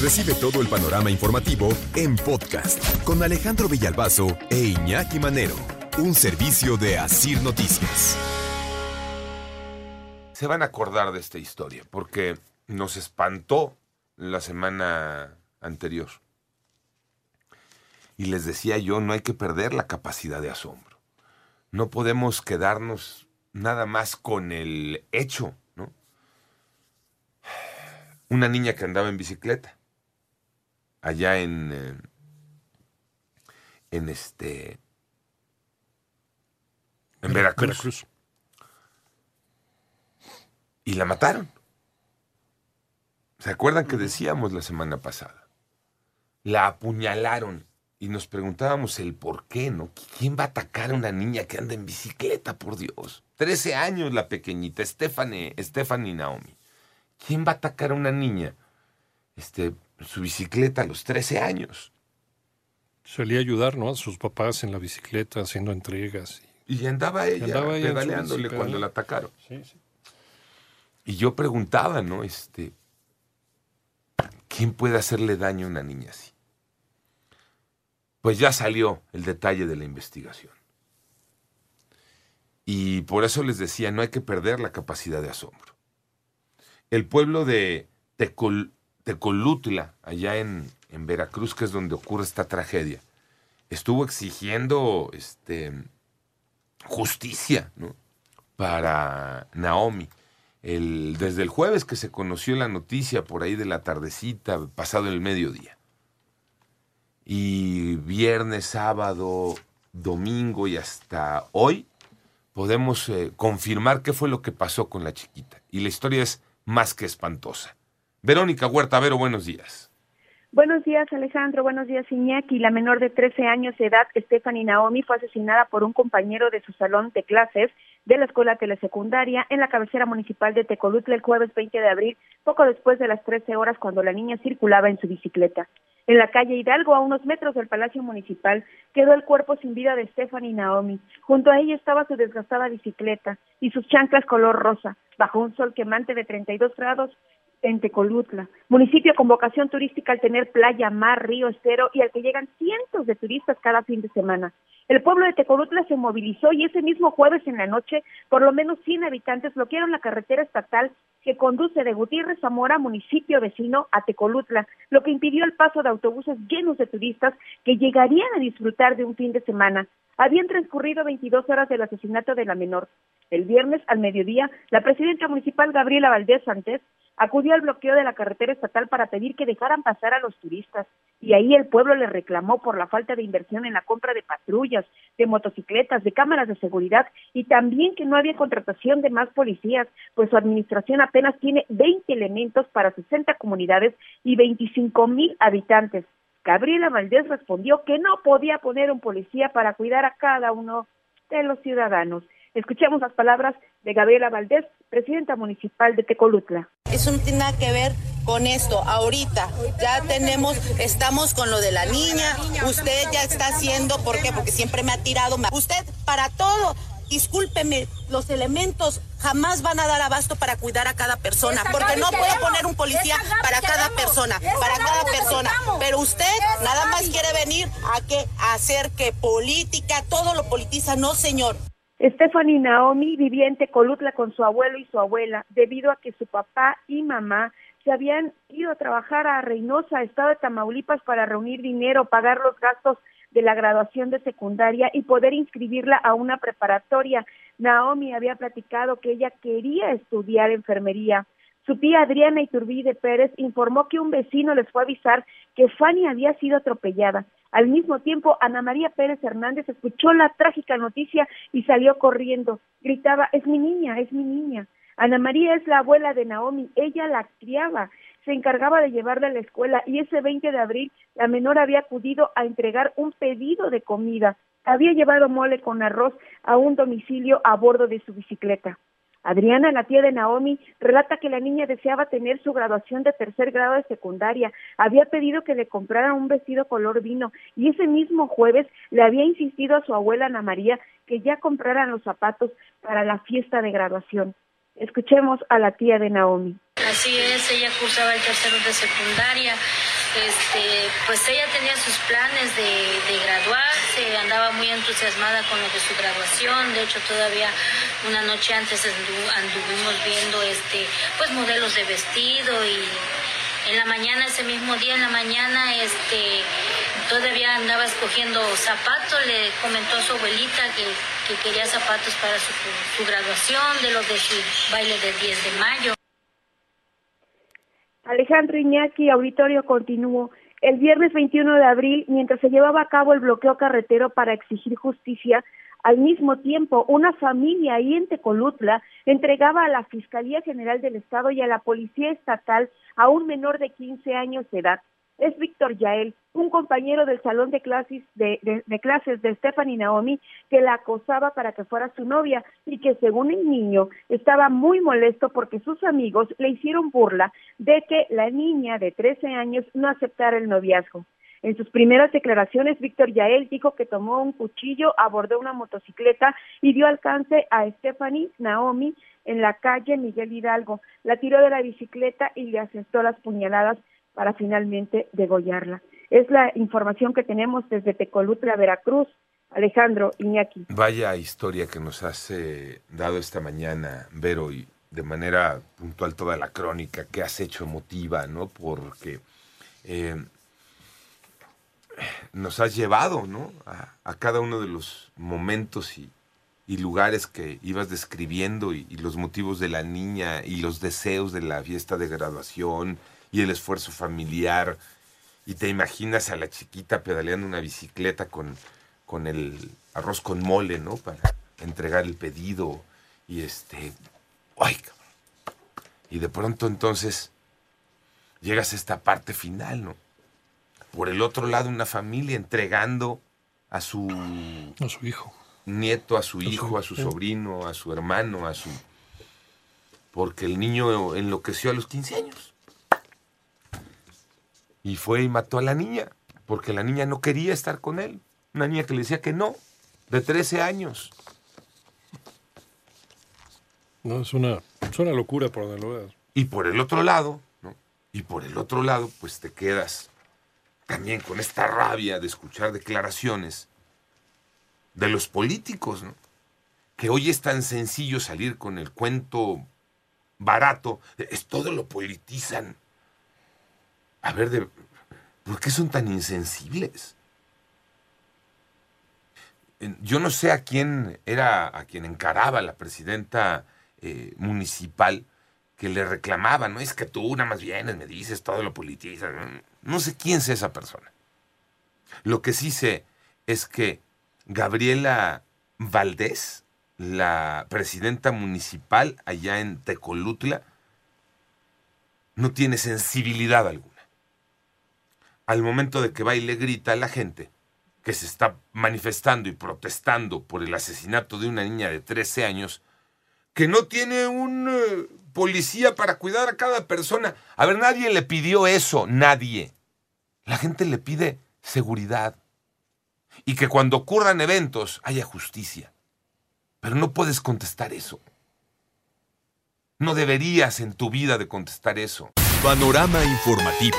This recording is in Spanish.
Recibe todo el panorama informativo en podcast con Alejandro Villalbazo e Iñaki Manero, un servicio de Asir Noticias. Se van a acordar de esta historia porque nos espantó la semana anterior. Y les decía yo, no hay que perder la capacidad de asombro. No podemos quedarnos nada más con el hecho, ¿no? Una niña que andaba en bicicleta, allá en, eh, en este, en Veracruz. Veracruz. Y la mataron. ¿Se acuerdan que decíamos la semana pasada? La apuñalaron y nos preguntábamos el por qué, ¿no? ¿Quién va a atacar a una niña que anda en bicicleta, por Dios? Trece años la pequeñita, Stephanie, Stephanie Naomi. ¿Quién va a atacar a una niña? Este, su bicicleta a los 13 años. Solía ayudar, ¿no? A sus papás en la bicicleta, haciendo entregas. Y andaba ella andaba ella pedaleándole cuando la atacaron. Sí, sí. Y yo preguntaba, ¿no? Este, ¿quién puede hacerle daño a una niña así? Pues ya salió el detalle de la investigación. Y por eso les decía, no hay que perder la capacidad de asombro. El pueblo de Tecol- Tecolutla, allá en, en Veracruz, que es donde ocurre esta tragedia, estuvo exigiendo este, justicia ¿no? para Naomi. El, desde el jueves que se conoció la noticia por ahí de la tardecita, pasado el mediodía. Y viernes, sábado, domingo y hasta hoy podemos eh, confirmar qué fue lo que pasó con la chiquita. Y la historia es más que espantosa. Verónica Huerta, Vero, buenos días. Buenos días, Alejandro. Buenos días, Iñaki. La menor de 13 años de edad, Stephanie Naomi, fue asesinada por un compañero de su salón de clases de la escuela telesecundaria en la cabecera municipal de Tecolutla el jueves 20 de abril, poco después de las 13 horas cuando la niña circulaba en su bicicleta. En la calle Hidalgo, a unos metros del Palacio Municipal, quedó el cuerpo sin vida de Stephanie Naomi. Junto a ella estaba su desgastada bicicleta y sus chanclas color rosa, bajo un sol quemante de 32 grados en Tecolutla, municipio con vocación turística al tener playa, mar, río, estero y al que llegan cientos de turistas cada fin de semana. El pueblo de Tecolutla se movilizó y ese mismo jueves en la noche, por lo menos 100 habitantes bloquearon la carretera estatal que conduce de Gutiérrez Zamora, municipio vecino, a Tecolutla, lo que impidió el paso de autobuses llenos de turistas que llegarían a disfrutar de un fin de semana. Habían transcurrido 22 horas del asesinato de la menor. El viernes al mediodía, la presidenta municipal Gabriela Valdés Santés acudió al bloqueo de la carretera estatal para pedir que dejaran pasar a los turistas. Y ahí el pueblo le reclamó por la falta de inversión en la compra de patrullas, de motocicletas, de cámaras de seguridad y también que no había contratación de más policías, pues su administración apenas tiene 20 elementos para 60 comunidades y 25 mil habitantes. Gabriela Valdés respondió que no podía poner un policía para cuidar a cada uno de los ciudadanos. Escuchemos las palabras de Gabriela Valdés, presidenta municipal de Tecolutla. Eso no tiene nada que ver con esto. Ahorita ya tenemos, estamos con lo de la niña. Usted ya está haciendo, ¿por qué? Porque siempre me ha tirado. Usted para todo, discúlpeme, los elementos jamás van a dar abasto para cuidar a cada persona, porque no puede poner un policía para cada persona, para cada persona. Pero usted nada más quiere venir a que a hacer que política, todo lo politiza, no señor. Stephanie Naomi vivía en Tecolutla con su abuelo y su abuela, debido a que su papá y mamá se habían ido a trabajar a Reynosa, estado de Tamaulipas, para reunir dinero, pagar los gastos de la graduación de secundaria y poder inscribirla a una preparatoria. Naomi había platicado que ella quería estudiar enfermería. Su tía Adriana Iturbide Pérez informó que un vecino les fue a avisar que Fanny había sido atropellada. Al mismo tiempo, Ana María Pérez Hernández escuchó la trágica noticia y salió corriendo. Gritaba, es mi niña, es mi niña. Ana María es la abuela de Naomi, ella la criaba, se encargaba de llevarla a la escuela y ese 20 de abril la menor había acudido a entregar un pedido de comida. Había llevado mole con arroz a un domicilio a bordo de su bicicleta. Adriana, la tía de Naomi, relata que la niña deseaba tener su graduación de tercer grado de secundaria. Había pedido que le compraran un vestido color vino y ese mismo jueves le había insistido a su abuela Ana María que ya compraran los zapatos para la fiesta de graduación. Escuchemos a la tía de Naomi. Así es, ella cursaba el tercero de secundaria. Este, pues ella tenía sus planes de, graduarse, andaba muy entusiasmada con lo de su graduación, de hecho todavía una noche antes anduvimos viendo este, pues modelos de vestido y en la mañana, ese mismo día en la mañana, este, todavía andaba escogiendo zapatos, le comentó a su abuelita que, que quería zapatos para su, su graduación, de los de su baile del 10 de mayo. Alejandro Iñaki, auditorio continuó. El viernes 21 de abril, mientras se llevaba a cabo el bloqueo carretero para exigir justicia, al mismo tiempo, una familia ahí en Tecolutla entregaba a la Fiscalía General del Estado y a la Policía Estatal a un menor de 15 años de edad. Es Víctor Yael, un compañero del salón de clases de, de, de, clases de Stephanie Naomi, que la acosaba para que fuera su novia y que según el niño estaba muy molesto porque sus amigos le hicieron burla de que la niña de 13 años no aceptara el noviazgo. En sus primeras declaraciones, Víctor Yael dijo que tomó un cuchillo, abordó una motocicleta y dio alcance a Stephanie Naomi en la calle Miguel Hidalgo. La tiró de la bicicleta y le asestó las puñaladas para finalmente degollarla. Es la información que tenemos desde Tecolutla, Veracruz. Alejandro Iñaki. Vaya historia que nos has eh, dado esta mañana, Vero, y de manera puntual toda la crónica que has hecho emotiva, ¿no? Porque eh, nos has llevado, ¿no? A, cada uno de los momentos y, lugares que ibas describiendo y, los motivos de la niña y los deseos de la fiesta de graduación y el esfuerzo familiar. Y te imaginas a la chiquita pedaleando una bicicleta con, con el arroz con mole, ¿no? Para entregar el pedido. Y este. ¡Ay, cabrón! Y de pronto entonces llegas a esta parte final, ¿no? Por el otro lado, una familia entregando a su. A su hijo. Nieto, a su hijo, a su sobrino, a su hermano, a su. Porque el niño enloqueció a los 15 años. Y fue y mató a la niña, porque la niña no quería estar con él. Una niña que le decía que no, de 13 años. No, es una, es una locura por donde lo veas. Y por el otro lado, ¿no? Y por el otro lado, pues te quedas también con esta rabia de escuchar declaraciones de los políticos, ¿no? Que hoy es tan sencillo salir con el cuento barato, es todo lo politizan. A ver, ¿por qué son tan insensibles? Yo no sé a quién era, a quien encaraba la presidenta eh, municipal que le reclamaba, no es que tú nada más vienes, me dices todo lo politizas. No sé quién sea esa persona. Lo que sí sé es que Gabriela Valdés, la presidenta municipal allá en Tecolutla, no tiene sensibilidad alguna. Al momento de que va y le grita a la gente que se está manifestando y protestando por el asesinato de una niña de 13 años, que no tiene un uh, policía para cuidar a cada persona. A ver, nadie le pidió eso, nadie. La gente le pide seguridad. Y que cuando ocurran eventos haya justicia. Pero no puedes contestar eso. No deberías en tu vida de contestar eso. Panorama informativo.